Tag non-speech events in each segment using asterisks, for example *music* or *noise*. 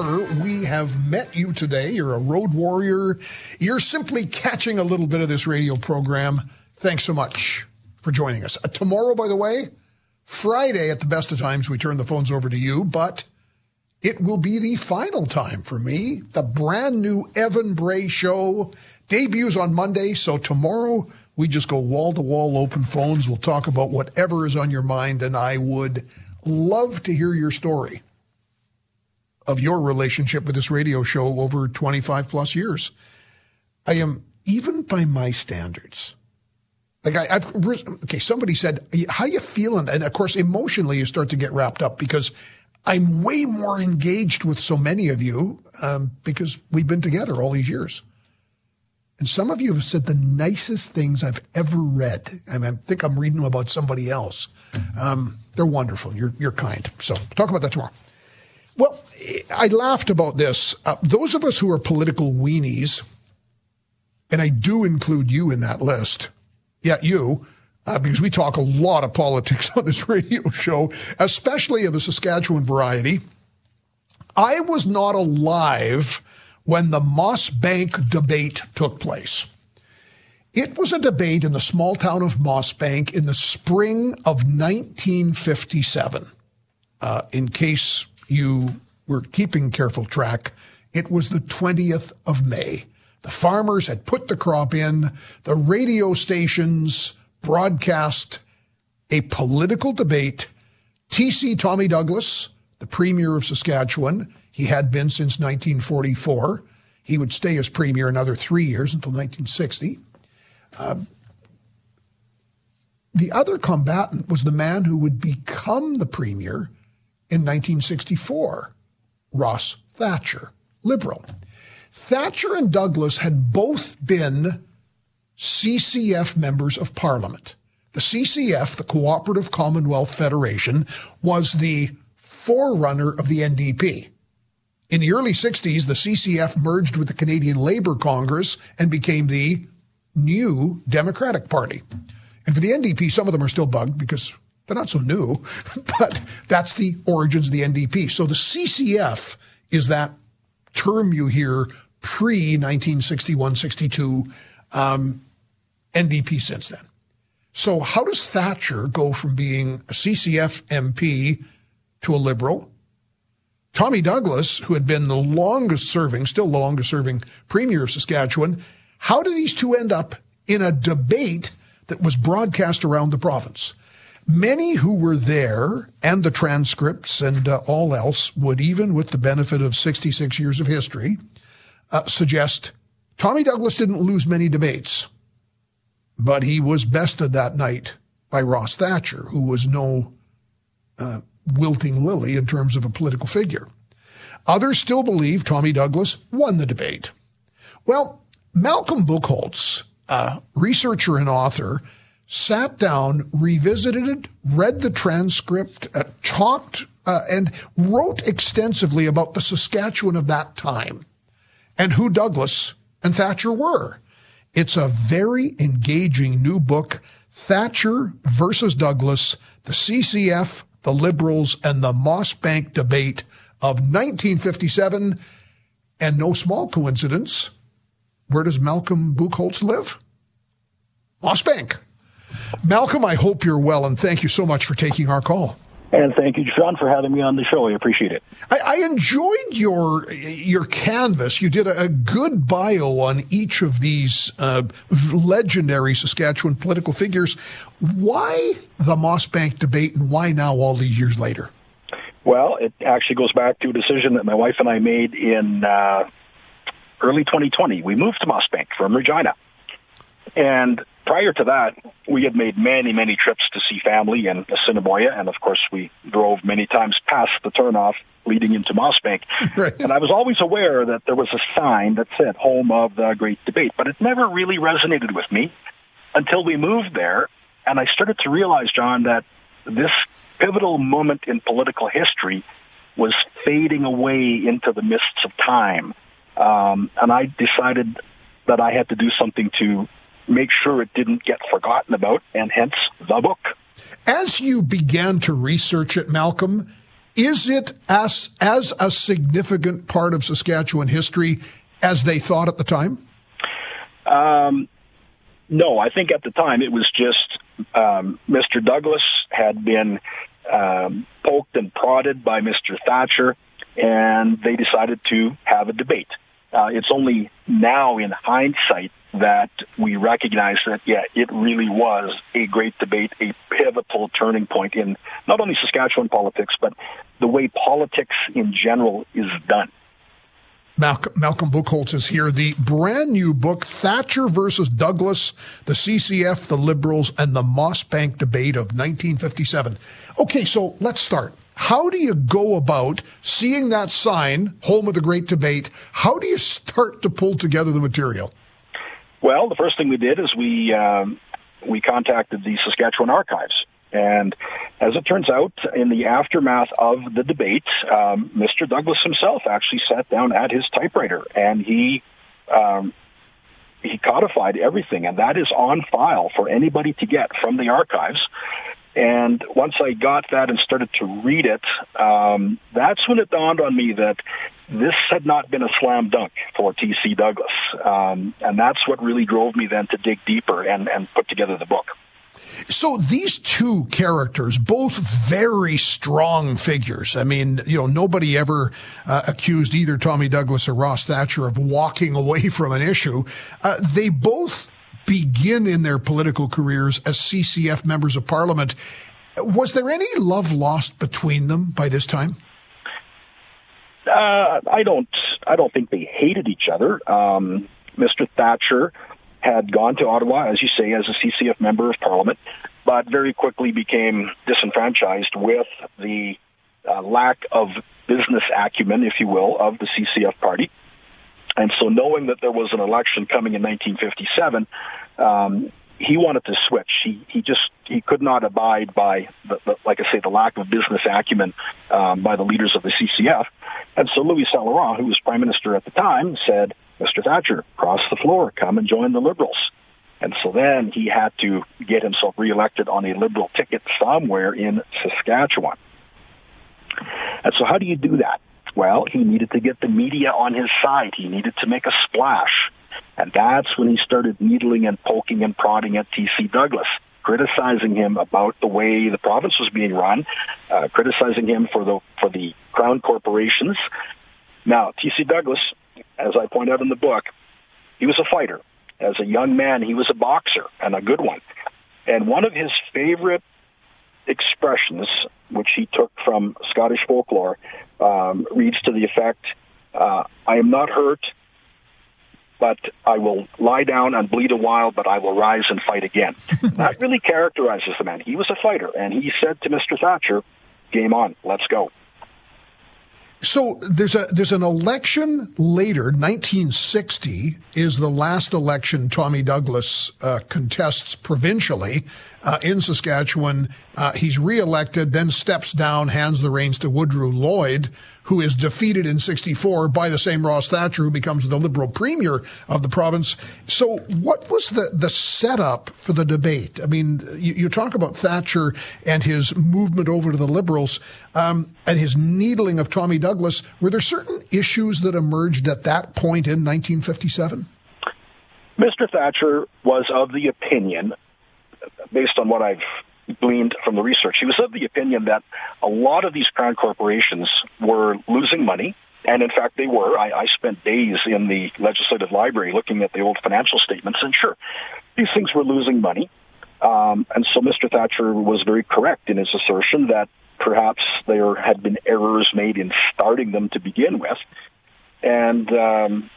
wherever we have met you today. You're a road warrior. You're simply catching a little bit of this radio program. Thanks so much for joining us. Uh, tomorrow, by the way, Friday at the best of times, we turn the phones over to you, but it will be the final time for me. The brand new Evan Bray show debuts on Monday. So tomorrow we just go wall to wall open phones. We'll talk about whatever is on your mind. And I would love to hear your story of your relationship with this radio show over 25 plus years. I am, even by my standards, like I, I've, okay, somebody said, how you feeling? And of course, emotionally, you start to get wrapped up because I'm way more engaged with so many of you um, because we've been together all these years. And some of you have said the nicest things I've ever read. I, mean, I think I'm reading about somebody else. Um, they're wonderful. You're, you're kind. So talk about that tomorrow. Well, I laughed about this. Uh, those of us who are political weenies, and I do include you in that list. Yeah, you, uh, because we talk a lot of politics *laughs* on this radio show, especially of the Saskatchewan variety. I was not alive when the Mossbank debate took place. It was a debate in the small town of Mossbank in the spring of 1957. Uh, in case you were keeping careful track, it was the 20th of May. The farmers had put the crop in. The radio stations broadcast a political debate. TC Tommy Douglas, the Premier of Saskatchewan, he had been since 1944. He would stay as premier another three years until 1960. Uh, the other combatant was the man who would become the premier in 1964, Ross Thatcher, liberal. Thatcher and Douglas had both been CCF members of parliament. The CCF, the Cooperative Commonwealth Federation, was the forerunner of the NDP. In the early 60s, the CCF merged with the Canadian Labour Congress and became the new Democratic Party. And for the NDP, some of them are still bugged because they're not so new, *laughs* but that's the origins of the NDP. So the CCF is that term you hear pre 1961 62 um, NDP since then. So, how does Thatcher go from being a CCF MP to a liberal Tommy Douglas, who had been the longest serving, still the longest serving premier of Saskatchewan, how do these two end up in a debate that was broadcast around the province? Many who were there and the transcripts and uh, all else would, even with the benefit of 66 years of history, uh, suggest Tommy Douglas didn't lose many debates, but he was bested that night by Ross Thatcher, who was no uh, wilting lily in terms of a political figure. Others still believe Tommy Douglas won the debate. Well, Malcolm Boucholtz, a researcher and author, sat down, revisited it, read the transcript, uh, talked, uh, and wrote extensively about the Saskatchewan of that time and who Douglas and Thatcher were. It's a very engaging new book, Thatcher versus Douglas, the CCF the Liberals, and the Mossbank debate of 1957. And no small coincidence, where does Malcolm Boucholtz live? Mossbank. Malcolm, I hope you're well, and thank you so much for taking our call. And thank you, John, for having me on the show. I appreciate it. I, I enjoyed your your canvas. You did a, a good bio on each of these uh, legendary Saskatchewan political figures. Why the Mossbank debate, and why now, all these years later? Well, it actually goes back to a decision that my wife and I made in uh, early 2020. We moved to Mossbank from Regina, and prior to that, we had made many, many trips to see family in Assiniboia, and of course, we drove many times past the turnoff leading into Mossbank. *laughs* Right. And I was always aware that there was a sign that said "Home of the Great Debate," but it never really resonated with me until we moved there, and I started to realize, John, that this pivotal moment in political history was fading away into the mists of time. Um, and I decided that I had to do something to make sure it didn't get forgotten about, and hence the book. As you began to research it, Malcolm, is it as, as a significant part of Saskatchewan history as they thought at the time? Um, no, I think at the time it was just um, Mr. Douglas had been um, poked and prodded by Mr. Thatcher, and they decided to have a debate. Uh, it's only now in hindsight that we recognize that, yeah, it really was a great debate, a pivotal turning point in not only Saskatchewan politics, but the way politics in general is done. Malcolm, Malcolm Boucholtz is here. The brand new book, Thatcher versus Douglas, the CCF, the Liberals, and the Mossbank debate of 1957. Okay, so let's start. How do you go about seeing that sign, home of the great debate? How do you start to pull together the material? Well, the first thing we did is we um, we contacted the Saskatchewan Archives, and as it turns out, in the aftermath of the debate, um, Mr. Douglas himself actually sat down at his typewriter and he um, he codified everything, and that is on file for anybody to get from the archives. And once I got that and started to read it, um, that's when it dawned on me that this had not been a slam dunk for T.C. Douglas. Um, and that's what really drove me then to dig deeper and, and put together the book. So these two characters, both very strong figures. I mean, you know, nobody ever uh, accused either Tommy Douglas or Ross Thatcher of walking away *laughs* from an issue. Uh, they both begin in their political careers as CCF members of parliament. Was there any love lost between them by this time? Uh, I don't. I don't think they hated each other. Um, Mr. Thatcher had gone to Ottawa, as you say, as a CCF member of Parliament, but very quickly became disenfranchised with the uh, lack of business acumen, if you will, of the CCF party. And so, knowing that there was an election coming in 1957, um, he wanted to switch. He he just he could not abide by the, the like I say the lack of business acumen um, by the leaders of the CCF. And so Louis Saint who was prime minister at the time, said, "Mr. Thatcher, cross the floor, come and join the Liberals." And so then he had to get himself reelected on a Liberal ticket somewhere in Saskatchewan. And so, how do you do that? Well, he needed to get the media on his side. He needed to make a splash. And that's when he started needling and poking and prodding at T.C. Douglas, criticizing him about the way the province was being run, uh, criticizing him for the for the crown corporations. Now, T.C. Douglas, as I point out in the book, he was a fighter. As a young man, he was a boxer and a good one. And one of his favorite expressions, which he took from Scottish folklore, um, reads to the effect, uh, I am not hurt, but I will lie down and bleed a while, but I will rise and fight again. *laughs* that really characterizes the man. He was a fighter, and he said to Mr. Thatcher, game on, let's go. So there's a there's an election later, 1960 is the last election Tommy Douglas uh, contests provincially uh, in Saskatchewan. Uh, he's reelected, then steps down, hands the reins to Woodrow Lloyd, who is defeated in 64 by the same Ross Thatcher, who becomes the Liberal premier of the province. So what was the, the setup for the debate? I mean, you, you talk about Thatcher and his movement over to the Liberals um, and his needling of Tommy Douglas. Were there certain issues that emerged at that point in 1957? Mr. Thatcher was of the opinion, based on what I've gleaned from the research. He was of the opinion that a lot of these crown corporations were losing money, and in fact they were. I, I spent days in the legislative library looking at the old financial statements, and sure, these things were losing money. Um, and so Mr. Thatcher was very correct in his assertion that perhaps there had been errors made in starting them to begin with. And, um,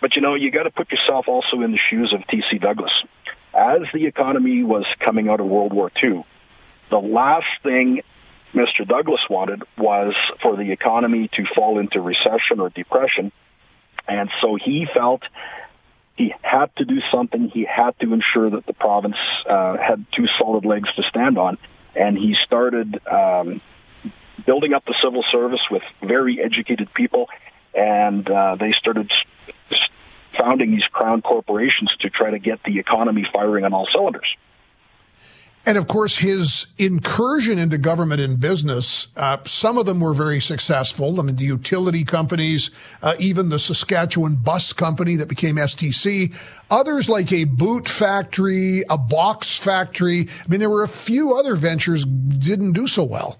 but you know, you got to put yourself also in the shoes of T.C. Douglas as the economy was coming out of World War II, the last thing Mr. Douglas wanted was for the economy to fall into recession or depression. And so he felt he had to do something. He had to ensure that the province uh, had two solid legs to stand on. And he started um, building up the civil service with very educated people. And uh, they started founding these crown corporations to try to get the economy firing on all cylinders. And of course, his incursion into government and business, uh, some of them were very successful. I mean, the utility companies, uh, even the Saskatchewan bus company that became STC, others like a boot factory, a box factory. I mean, there were a few other ventures didn't do so well.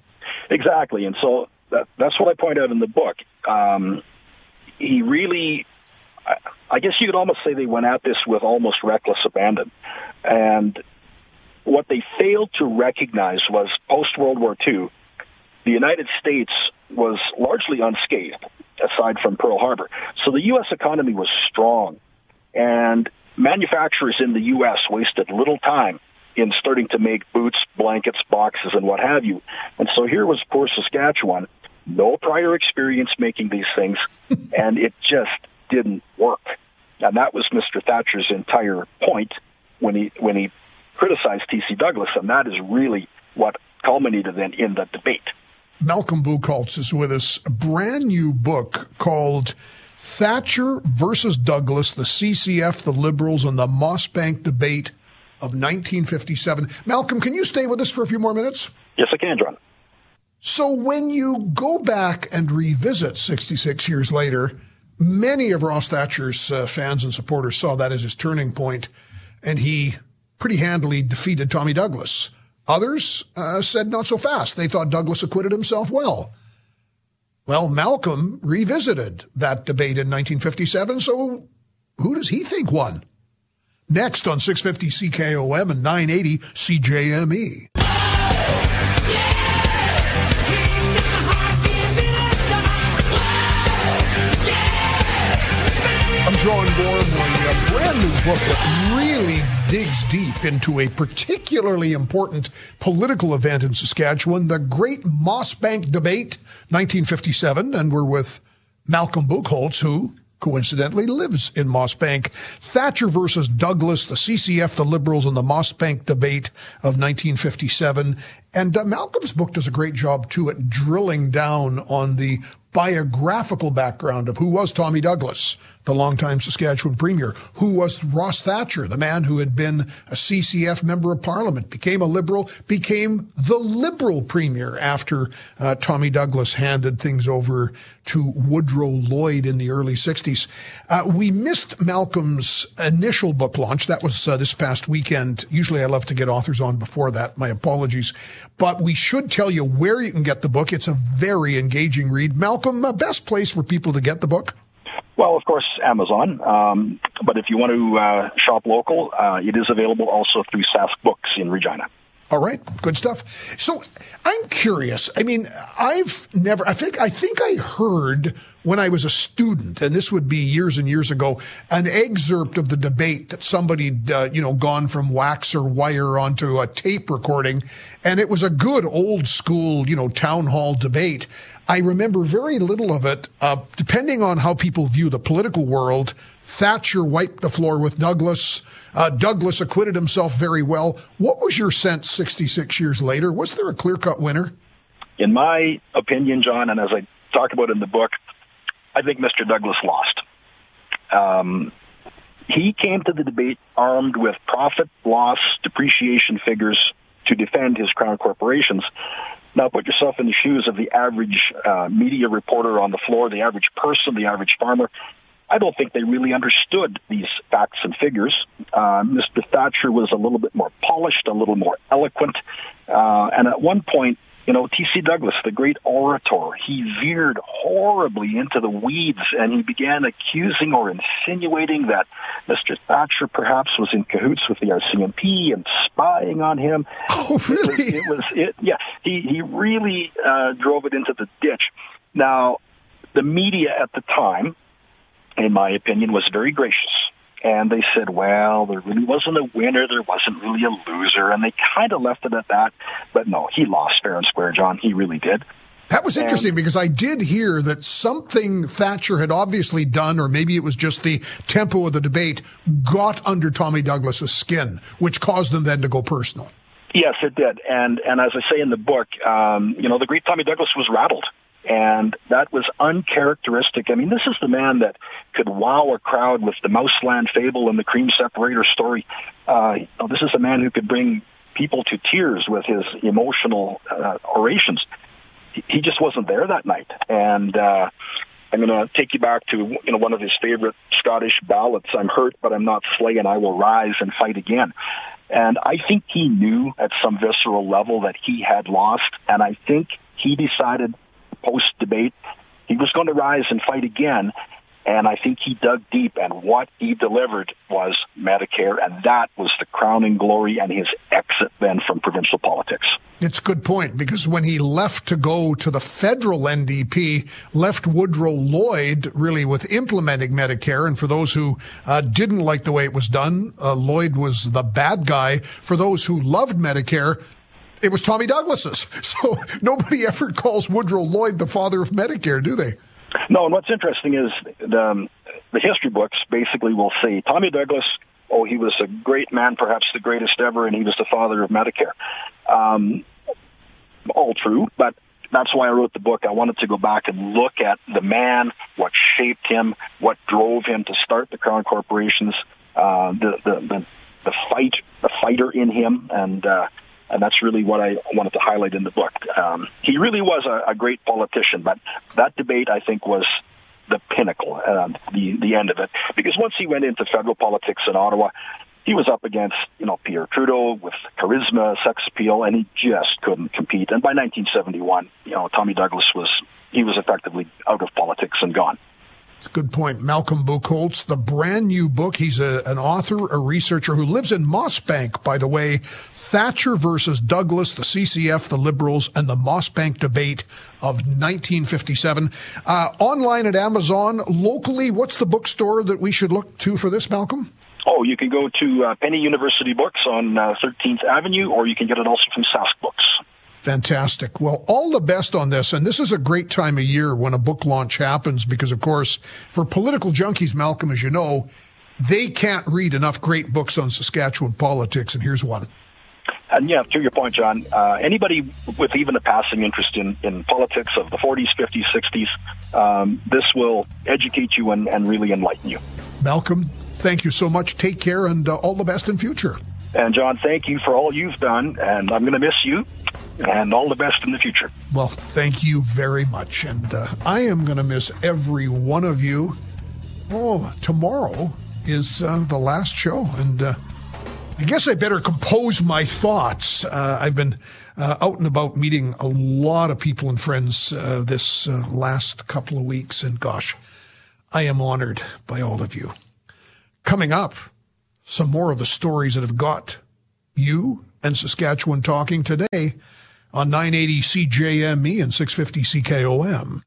Exactly. And so that, that's what I point out in the book. Um, he really, I guess you could almost say they went at this with almost reckless abandon. And what they failed to recognize was post World War II, the United States was largely unscathed, aside from Pearl Harbor. So the U.S. economy was strong, and manufacturers in the U.S. wasted little time in starting to make boots, blankets, boxes, and what have you. And so here was poor Saskatchewan, no prior experience making these things, *laughs* and it just didn't work. And that was Mr. Thatcher's entire point when he when he criticized T.C. Douglas, and that is really what culminated then in the debate. Malcolm Boucholtz is with us. A brand new book called Thatcher versus Douglas, the CCF, the Liberals, and the Mossbank Debate of 1957. Malcolm, can you stay with us for a few more minutes? Yes, I can, John. So when you go back and revisit 66 years later, many of Ross Thatcher's uh, fans and supporters saw that as his turning point, and he pretty handily defeated Tommy Douglas. Others uh, said not so fast. They thought Douglas acquitted himself well. Well, Malcolm revisited that debate in 1957, so who does he think won? Next on 650 CKOM and 980 CJME. I'm John Gormley. A brand new book that really digs deep into a particularly important political event in Saskatchewan, the Great Mossbank Debate, 1957. And we're with Malcolm Boucholtz, who coincidentally lives in Mossbank. Thatcher versus Douglas, the CCF, the Liberals, and the Mossbank debate of 1957. And uh, Malcolm's book does a great job too at drilling down on the biographical background of who was Tommy Douglas, the longtime Saskatchewan premier, who was Ross Thatcher, the man who had been a CCF member of parliament, became a liberal, became the liberal premier after uh, Tommy Douglas handed things over to Woodrow Lloyd in the early 60s. Uh, we missed Malcolm's initial book launch. That was uh, this past weekend. Usually I love to get authors on before that. My apologies. But we should tell you where you can get the book. It's a very engaging read. Malcolm, uh, best place for people to get the book? Well, of course, Amazon. Um, but if you want to uh, shop local, uh, it is available also through Sask Books in Regina. All right, good stuff. So I'm curious. I mean, I've never. I think. I think I heard when I was a student, and this would be years and years ago, an excerpt of the debate that somebody, uh, you know, gone from wax or wire onto a tape recording, and it was a good old school, you know, town hall debate. I remember very little of it. Uh, depending on how people view the political world, Thatcher wiped the floor with Douglas. Uh, Douglas acquitted himself very well. What was your sense 66 years later? Was there a clear cut winner? In my opinion, John, and as I talk about in the book, I think Mr. Douglas lost. Um, he came to the debate armed with profit, loss, depreciation figures to defend his crown corporations. Now, put yourself in the shoes of the average uh, media reporter on the floor, the average person, the average farmer. I don't think they really understood these facts and figures. Uh, Mr. Thatcher was a little bit more polished, a little more eloquent, uh, and at one point, you know, T.C. Douglas, the great orator, he veered horribly into the weeds and he began accusing or insinuating that Mr. Thatcher perhaps was in cahoots with the RCMP and spying on him. *laughs* Oh, really? It was, it was it, yeah, he, he really uh, drove it into the ditch. Now, the media at the time, in my opinion, was very gracious and they said, well, there really wasn't a winner, there wasn't really a loser, and they kind of left it at that. But no, he lost fair and square, John. He really did. That was interesting and, because I did hear that something Thatcher had obviously done, or maybe it was just the tempo of the debate, got under Tommy Douglas's skin, which caused them then to go personal. Yes, it did. And and as I say in the book, um, you know, the great Tommy Douglas was rattled and that was uncharacteristic. I mean, this is the man that could wow a crowd with the Mouseland fable and the cream separator story. Uh, this is a man who could bring people to tears with his emotional uh, orations. He just wasn't there that night, and uh, I'm going to take you back to you know one of his favorite Scottish ballads. I'm hurt, but I'm not slain. I will rise and fight again. And I think he knew at some visceral level that he had lost, and I think he decided post debate he was going to rise and fight again. And I think he dug deep, and what he delivered was Medicare, and that was the crowning glory and his exit then from provincial politics. It's a good point because when he left to go to the federal NDP, left Woodrow Lloyd really with implementing Medicare. And for those who uh, didn't like the way it was done, uh, Lloyd was the bad guy. For those who loved Medicare, it was Tommy Douglas's. *laughs* So nobody ever calls Woodrow Lloyd the father of Medicare, do they? No, and what's interesting is the, um, the history books basically will say Tommy Douglas, oh, he was a great man, perhaps the greatest ever, and he was the father of Medicare. Um, all true, but that's why I wrote the book. I wanted to go back and look at the man, what shaped him, what drove him to start the Crown Corporations, uh, the, the, the, the fight, the fighter in him, and, uh, and that's really what I wanted to highlight in the book. Um, he really was a, a great politician, but that debate, I think, was the pinnacle, uh, the the end of it. Because once he went into federal politics in Ottawa, he was up against you know Pierre Trudeau with charisma, sex appeal, and he just couldn't compete. And by 1971, you know Tommy Douglas was he was effectively out of politics and gone. That's a good point. Malcolm Boucholtz, the brand new book. He's a, an author, a researcher who lives in Mossbank, by the way. Thatcher versus Douglas, the CCF, the Liberals, and the Mossbank debate of 1957. Uh, online at Amazon. Locally, what's the bookstore that we should look to for this, Malcolm? Oh, you can go to uh, Penny University Books on uh, 13th Avenue, or you can get it also from Sask Books. Fantastic. Well, all the best on this. And this is a great time of year when a book launch happens because, of course, for political junkies, Malcolm, as you know, they can't read enough great books on Saskatchewan politics. And here's one. And yeah, to your point, John, uh, anybody with even a passing interest in, in politics of the 40s, 50s, 60s, um, this will educate you and, and really enlighten you. Malcolm, thank you so much. Take care and uh, all the best in future. And John, thank you for all you've done, and I'm going to miss you and all the best in the future. Well, thank you very much. And uh, I am going to miss every one of you. Oh, tomorrow is uh, the last show. And uh, I guess I better compose my thoughts. Uh, I've been uh, out and about meeting a lot of people and friends uh, this last couple of weeks. And gosh, I am honored by all of you. Coming up, some more of the stories that have got you and Saskatchewan talking today on 980 CJME and 650 CKOM.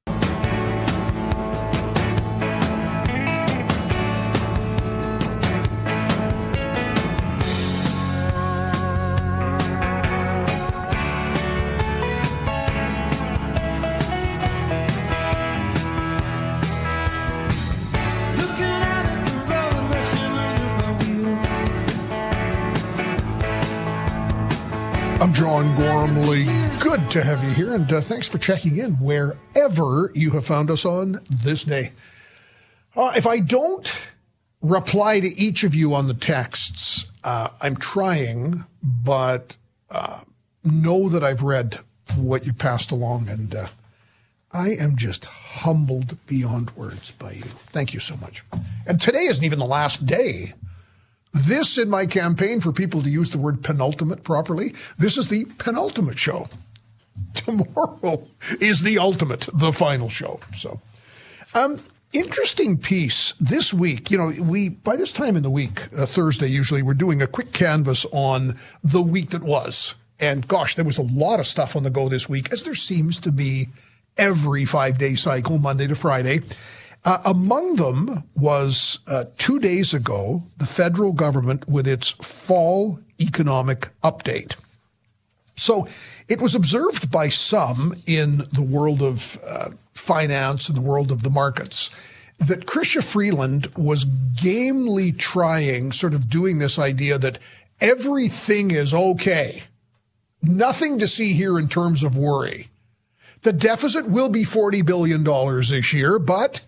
John Gormley. Good to have you here, and uh, thanks for checking in wherever you have found us on this day. Uh, if I don't reply to each of you on the texts, uh, I'm trying, but uh, know that I've read what you passed along, and uh, I am just humbled beyond words by you. Thank you so much. And today isn't even the last day this in my campaign for people to use the word penultimate properly. This is the penultimate show. *laughs* Tomorrow is the ultimate, the final show. So, um, interesting piece this week. You know, we by this time in the week, uh, Thursday usually, we're doing a quick canvas on the week that was. And gosh, there was a lot of stuff on the go this week, as there seems to be every five day cycle, Monday to Friday. Uh, among them was uh, two days ago, the federal government with its fall economic update. So it was observed by some in the world of uh, finance and the world of the markets that Chrystia Freeland was gamely trying, sort of doing this idea that everything is okay. Nothing to see here in terms of worry. The deficit will be $40 billion this year, but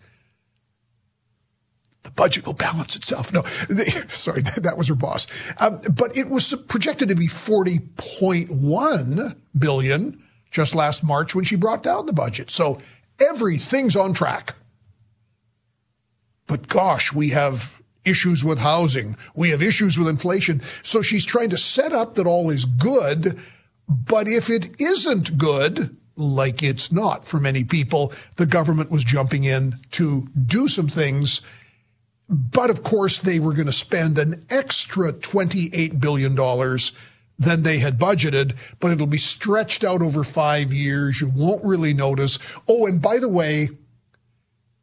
budget will balance itself. No, they, *laughs* sorry, that, that, was her boss. Um, but it was projected to be 40.1 billion just last March when she brought down the budget. So everything's on track. But gosh, we have issues with housing. We have issues with inflation. So she's trying to set up that all is good. But if it isn't good, like it's not for many people, the government was jumping in to do some things. But of course, they were going to spend an extra $28 billion than they had budgeted, but it'll be stretched out over five years. You won't really notice. Oh, and by the way,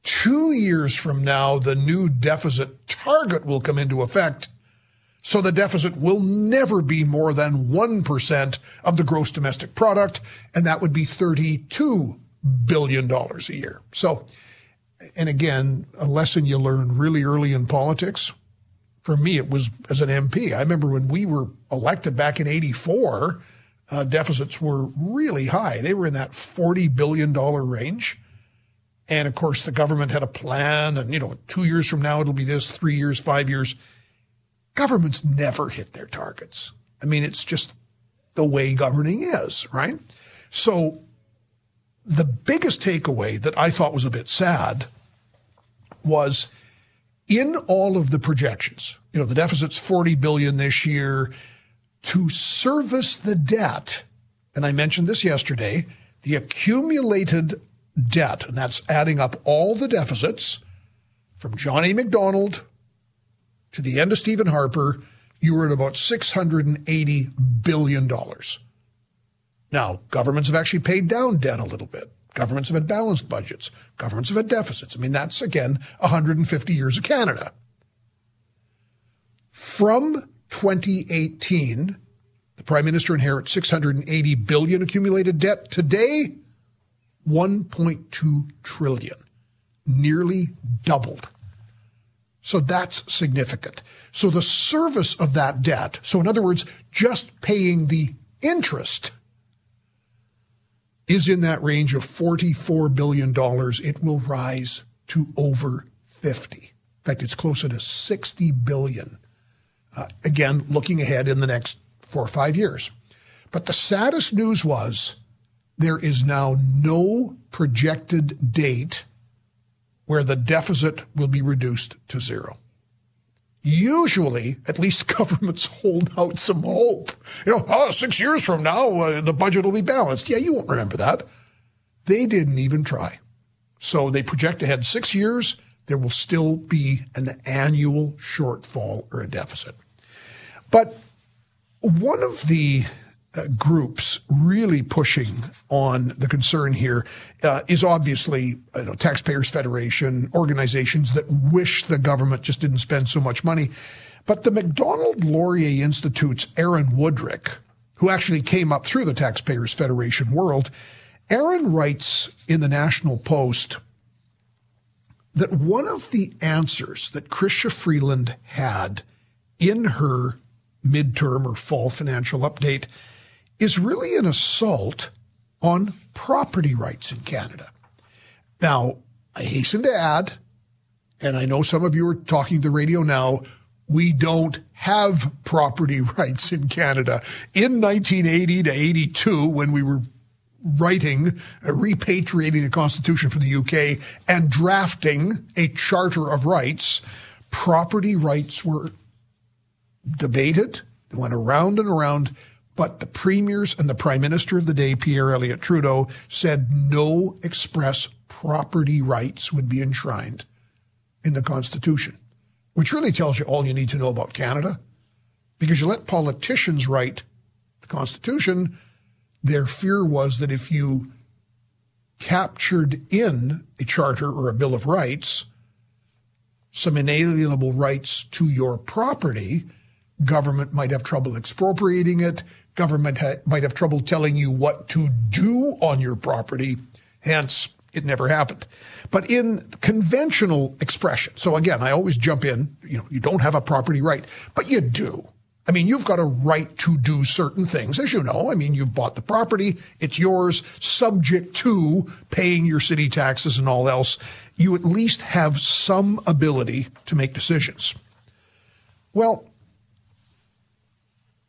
two years from now, the new deficit target will come into effect. So the deficit will never be more than 1% of the gross domestic product, and that would be $32 billion a year. So, and again, a lesson you learn really early in politics. For me, it was as an MP. I remember when we were elected back in 84, uh, deficits were really high. They were in that $40 billion range. And of course, the government had a plan, and you know, two years from now it'll be this, three years, five years. Governments never hit their targets. I mean, it's just the way governing is, right? So the biggest takeaway that I thought was a bit sad was in all of the projections, you know, the deficit's 40 billion this year to service the debt. And I mentioned this yesterday, the accumulated debt, and that's adding up all the deficits from John A. Macdonald to the end of Stephen Harper, you were at about $680 billion. Now, governments have actually paid down debt a little bit. Governments have had balanced budgets. Governments have had deficits. I mean, that's again 150 years of Canada. From 2018, the Prime Minister inherits 680 billion accumulated debt. Today, 1.2 trillion, nearly doubled. So that's significant. So the service of that debt, so in other words, just paying the interest is in that range of $44 billion. It will rise to over 50. In fact, it's closer to 60 billion. Uh, again, looking ahead in the next four or five years. But the saddest news was there is now no projected date where the deficit will be reduced to zero. Usually, at least *laughs* governments hold out some hope. You know, oh, six years from now, uh, the budget will be balanced. Yeah, you won't remember that. They didn't even try. So they project ahead six years, there will still be an annual shortfall or a deficit. But one of the uh, groups really pushing on the concern here uh, is obviously you know, Taxpayers Federation, organizations that wish the government just didn't spend so much money. But the Macdonald Laurier Institute's Aaron Wudrick who actually came up through the Taxpayers Federation world, Aaron writes in the National Post that one of the answers that Chrystia Freeland had in her midterm or fall financial update is really an assault on property rights in Canada. Now, I hasten to add, and I know some of you are talking to the radio now, we don't have property *laughs* rights in Canada. In 1980 to 82, when we were writing, uh, repatriating the Constitution for the UK and drafting a Charter of Rights, property rights were debated, they went around and around but the premiers and the prime minister of the day, Pierre Elliott Trudeau, said no express property rights would be enshrined in the Constitution, which really tells you all you need to know about Canada. Because you let politicians write the Constitution, their fear was that if you captured in a charter or a Bill of Rights some inalienable rights to your property, government might have trouble expropriating it, government ha- might have trouble telling you what to do on your property. Hence, it never happened. But in conventional expression, so again, I always jump in, you know, you don't have a property right, but you do. I mean, you've got a right to do certain things, as you know. I mean, you've bought the property, it's yours, subject to paying your city taxes and all else. you at least have some ability to make decisions. Well,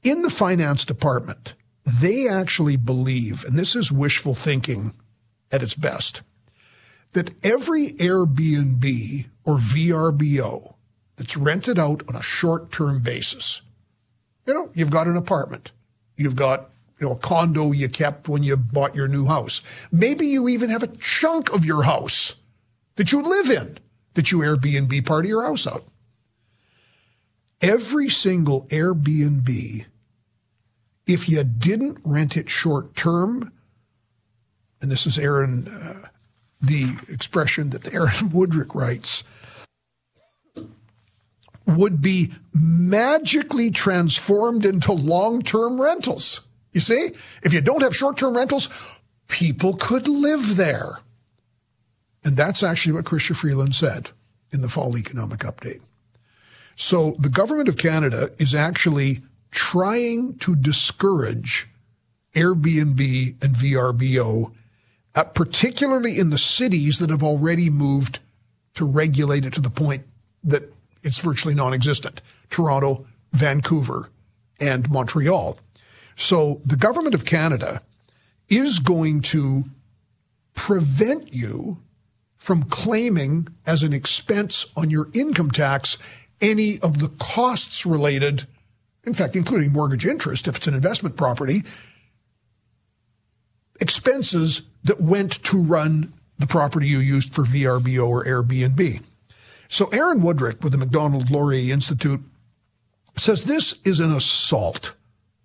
in the finance department, they actually believe, and this is wishful thinking at its best, that every Airbnb or VRBO that's rented out on a short term basis, you know, you've got an apartment, you've got you know, a condo you kept when you bought your new house. Maybe you even have a chunk of your house that you live in that you Airbnb part of your house out. Every single Airbnb, if you didn't rent it short term, and this is Aaron, uh, the expression that Aaron *laughs* Wudrick writes, would be magically transformed into long term rentals. You see, if you don't have short term rentals, people could live there. And that's actually what Chrystia Freeland said in the fall economic update. So the government of Canada is actually trying to discourage Airbnb and VRBO, uh, particularly in the cities that have already moved to regulate it to the point that it's virtually non existent Toronto, Vancouver, and Montreal. So the government of Canada is going to prevent you from claiming as an expense on your income tax any of the costs related, in fact, including mortgage interest if it's an investment property, expenses that went to run the property you used for VRBO or Airbnb. So Aaron Wudrick with the Macdonald Laurier Institute says this is an assault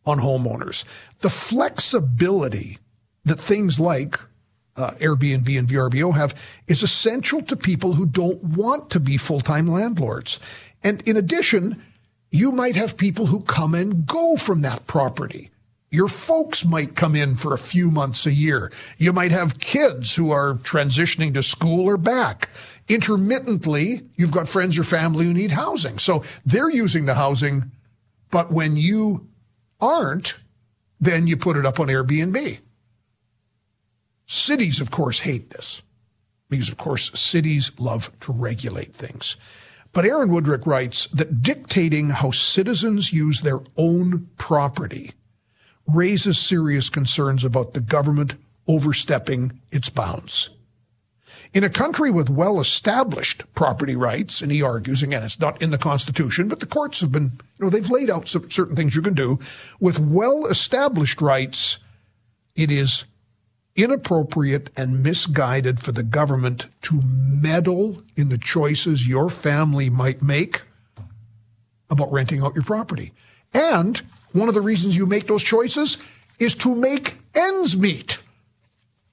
on homeowners. The flexibility that things like uh, Airbnb and VRBO have is essential to people who don't want to be full-time landlords. And in addition, you might have people who come and go from that property. Your folks might come in for a few months a year. You might have kids who are transitioning to school or back. Intermittently, you've got friends or family who need housing. So they're using the housing. But when you aren't, then you put it up on Airbnb. Cities, of course, hate this because, of course, cities love to regulate things. But Aaron Wudrick writes that dictating how citizens use their own property raises serious concerns about the government overstepping its bounds. In a country with well established property rights, and he argues, again, it's not in the Constitution, but the courts have been, you know, they've laid out some, certain things you can do. With well established rights, it is inappropriate and misguided for the government to meddle in the choices your family might make about renting out your property. And one of the reasons you make those choices is to make ends meet.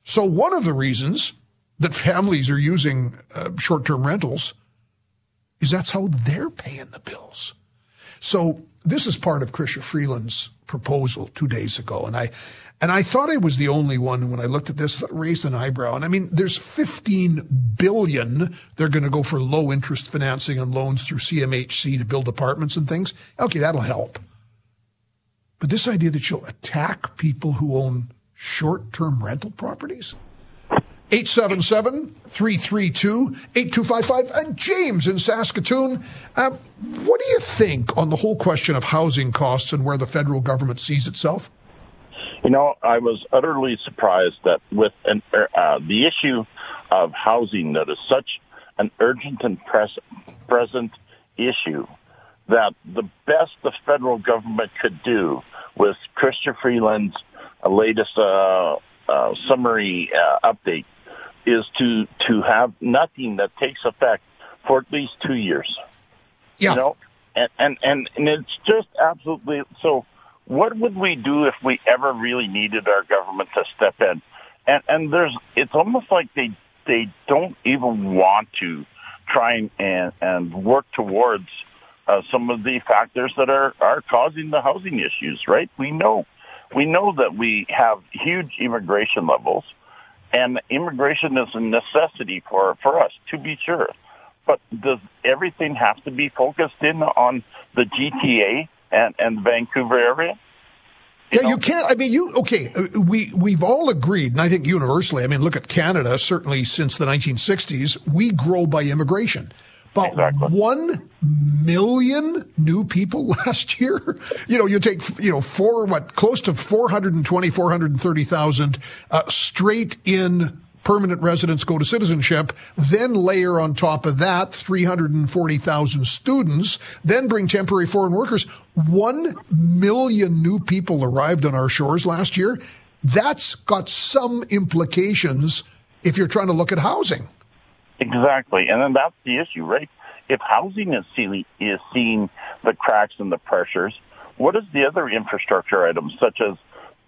So one of the reasons that families are using uh, short term rentals is that's how they're paying the bills. So this is part of Chrystia Freeland's proposal two days ago. And I, and I thought I was the only one when I looked at this that raised an eyebrow. And I mean, there's 15 billion. They're going to go for low interest financing and loans through CMHC to build apartments and things. Okay, that'll help. But this idea that you'll attack people who own short term rental properties? 877 332 8255. James in Saskatoon, uh, what do you think on the whole question of housing costs and where the federal government sees itself? You know, I was utterly surprised that with an, uh, the issue of housing that is such an urgent and pres- present issue that the best the federal government could do with Chrystia Freeland's latest uh, uh, summary uh, update is to to have nothing that takes effect for at least two years. Yeah. You know, and and and, and it's just absolutely so. What would we do if we ever really needed our government to step in? And and there's it's almost like they they don't even want to try and and work towards uh, some of the factors that are are causing the housing issues. Right? We know we know that we have huge immigration levels and immigration is a necessity for, for us, to be sure. But does everything have to be focused in on the GTA and, and the Vancouver area? yeah, know? you can't. I mean, you okay? Uh, we we've all agreed, and I think universally. I mean, look at Canada. Certainly, since the 1960s, we grow by immigration. About exactly. one million new people *laughs* last year. You know, you take you know four what close to 420, 430,000 uh, straight in permanent residents go to citizenship, then layer on top of that 340,000 students, then bring temporary foreign workers. One million new people arrived on our shores last year. That's got some implications if you're trying to look at housing. Exactly. And then that's the issue, right? If housing is seeing, is seeing the cracks and the pressures, what is the other infrastructure items such as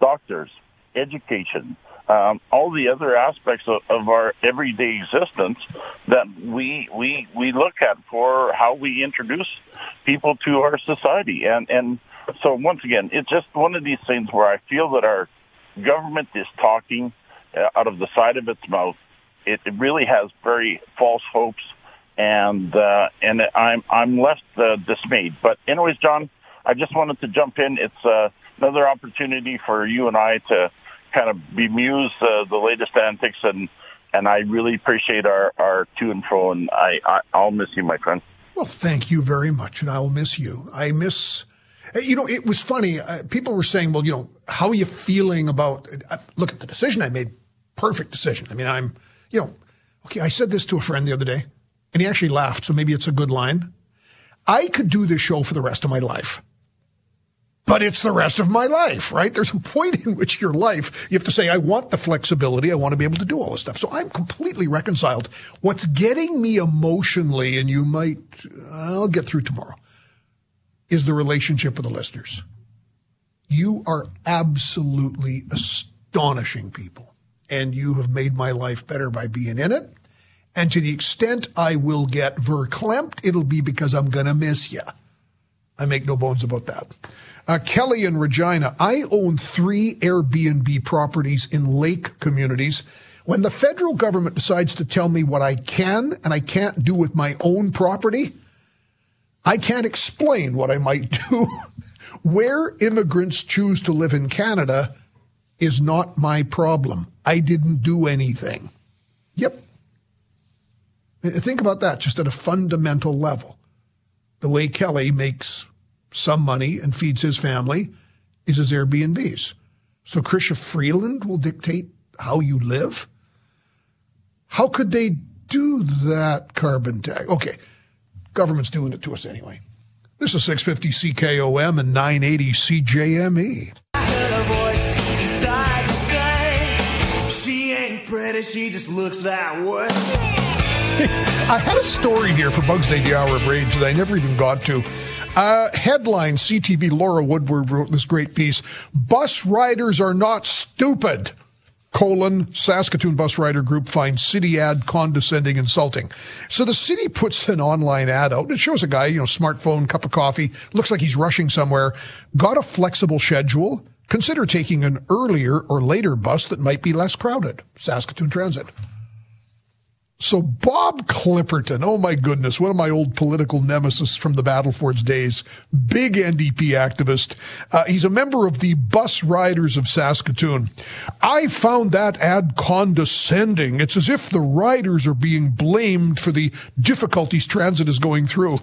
doctors, education, um, all the other aspects of, of our everyday existence that we we we look at for how we introduce people to our society. And and so once again, it's just one of these things where I feel that our government is talking uh, out of the side of its mouth. It, it really has very false hopes, and uh, and I'm I'm left uh, dismayed. But anyways, John, I just wanted to jump in. It's uh, another opportunity for you and I to kind of bemuse uh, the latest antics, and and I really appreciate our our to and fro, and I, I I'll miss you, my friend. Well, thank you very much, and I will miss you. I miss. You know, it was funny. Uh, people were saying, "Well, you know, how are you feeling about?" Uh, look at the decision I made. Perfect decision. I mean, I'm, you know, okay. I said this to a friend the other day, and he actually laughed. So maybe it's a good line. I could do this show for the rest of my life but it's the rest of my life, right? There's a point in which your life, you have to say, I want the flexibility. I want to be able to do all this stuff. So I'm completely reconciled. What's getting me emotionally, and you might, I'll get through tomorrow, is the relationship with the listeners. You are absolutely astonishing people, and you have made my life better by being in it. And to the extent I will get verklempt, it'll be because I'm going to miss you. I make no bones about that. Uh, Kelly in Regina, I own three Airbnb properties in lake communities. When the federal government decides to tell me what I can and I can't do with my own property, I can't explain what I might *laughs* do. Where immigrants choose to live in Canada is not my problem. I didn't do anything. Yep. Think about that just at a fundamental level. The way Kelly makes some money and feeds his family is his Airbnbs. So Chrystia Freeland will dictate how you live? How could they do that carbon tag? Okay, government's doing it to us anyway. This is 650 CKOM and 980 CJME. She ain't pretty she just looks that way. *laughs* I had a story here for Bugs Day, the Hour of Rage, that I never even got to. Uh, headline CTV Laura Woodward wrote this great piece. Bus riders are not stupid. Colon, Saskatoon bus rider group finds city ad condescending, insulting. So the city puts an online ad out. It shows a guy, you know, smartphone, cup of coffee, looks like he's rushing somewhere, got a flexible schedule. Consider taking an earlier or later bus that might be less crowded. Saskatoon Transit. So Bob Clipperton, oh my goodness, one of my old political nemesis from the Battlefords days, big NDP activist. Uh, he's a member of the Bus Riders of Saskatoon. I found that ad condescending. It's as if the riders are being blamed for the difficulties transit is going through.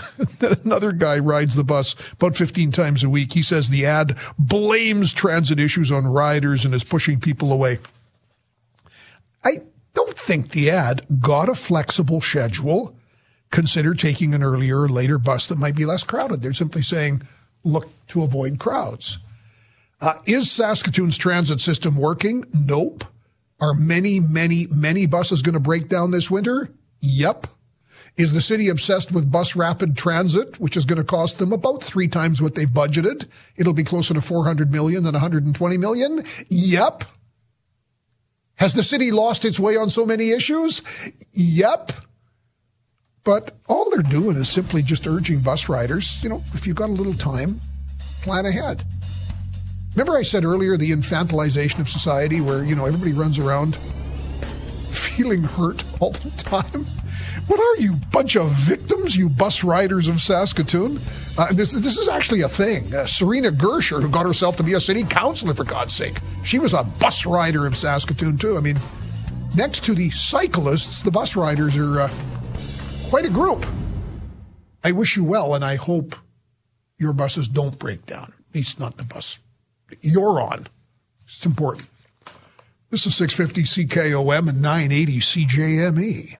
*laughs* Another guy rides the bus about 15 times a week. He says the ad blames transit issues on riders and is pushing people away. Don't think the ad got a flexible schedule. Consider taking an earlier or later bus that might be less crowded. They're simply saying, look to avoid crowds. Uh, is Saskatoon's transit system working? Nope. Are many, many, many buses going to break down this winter? Yep. Is the city obsessed with bus rapid transit, which is going to cost them about three times what they've budgeted? It'll be closer to 400 million than 120 million? Yep. Has the city lost its way on so many issues? Yep. But all they're doing is simply just urging bus riders, you know, if you've got a little time, plan ahead. Remember I said earlier the infantilization of society where, you know, everybody runs around *laughs* feeling hurt all the time? What are you, bunch of victims, you bus riders of Saskatoon? Uh, this, this is actually a thing. Uh, Sarina Gersher, who got herself to be a city councilor, for God's sake, she was a bus rider of Saskatoon, too. I mean, next to the cyclists, the bus riders are uh, quite a group. I wish you well, and I hope your buses don't break down. At least not the bus you're on. It's important. This is 650 CKOM and 980 CJME.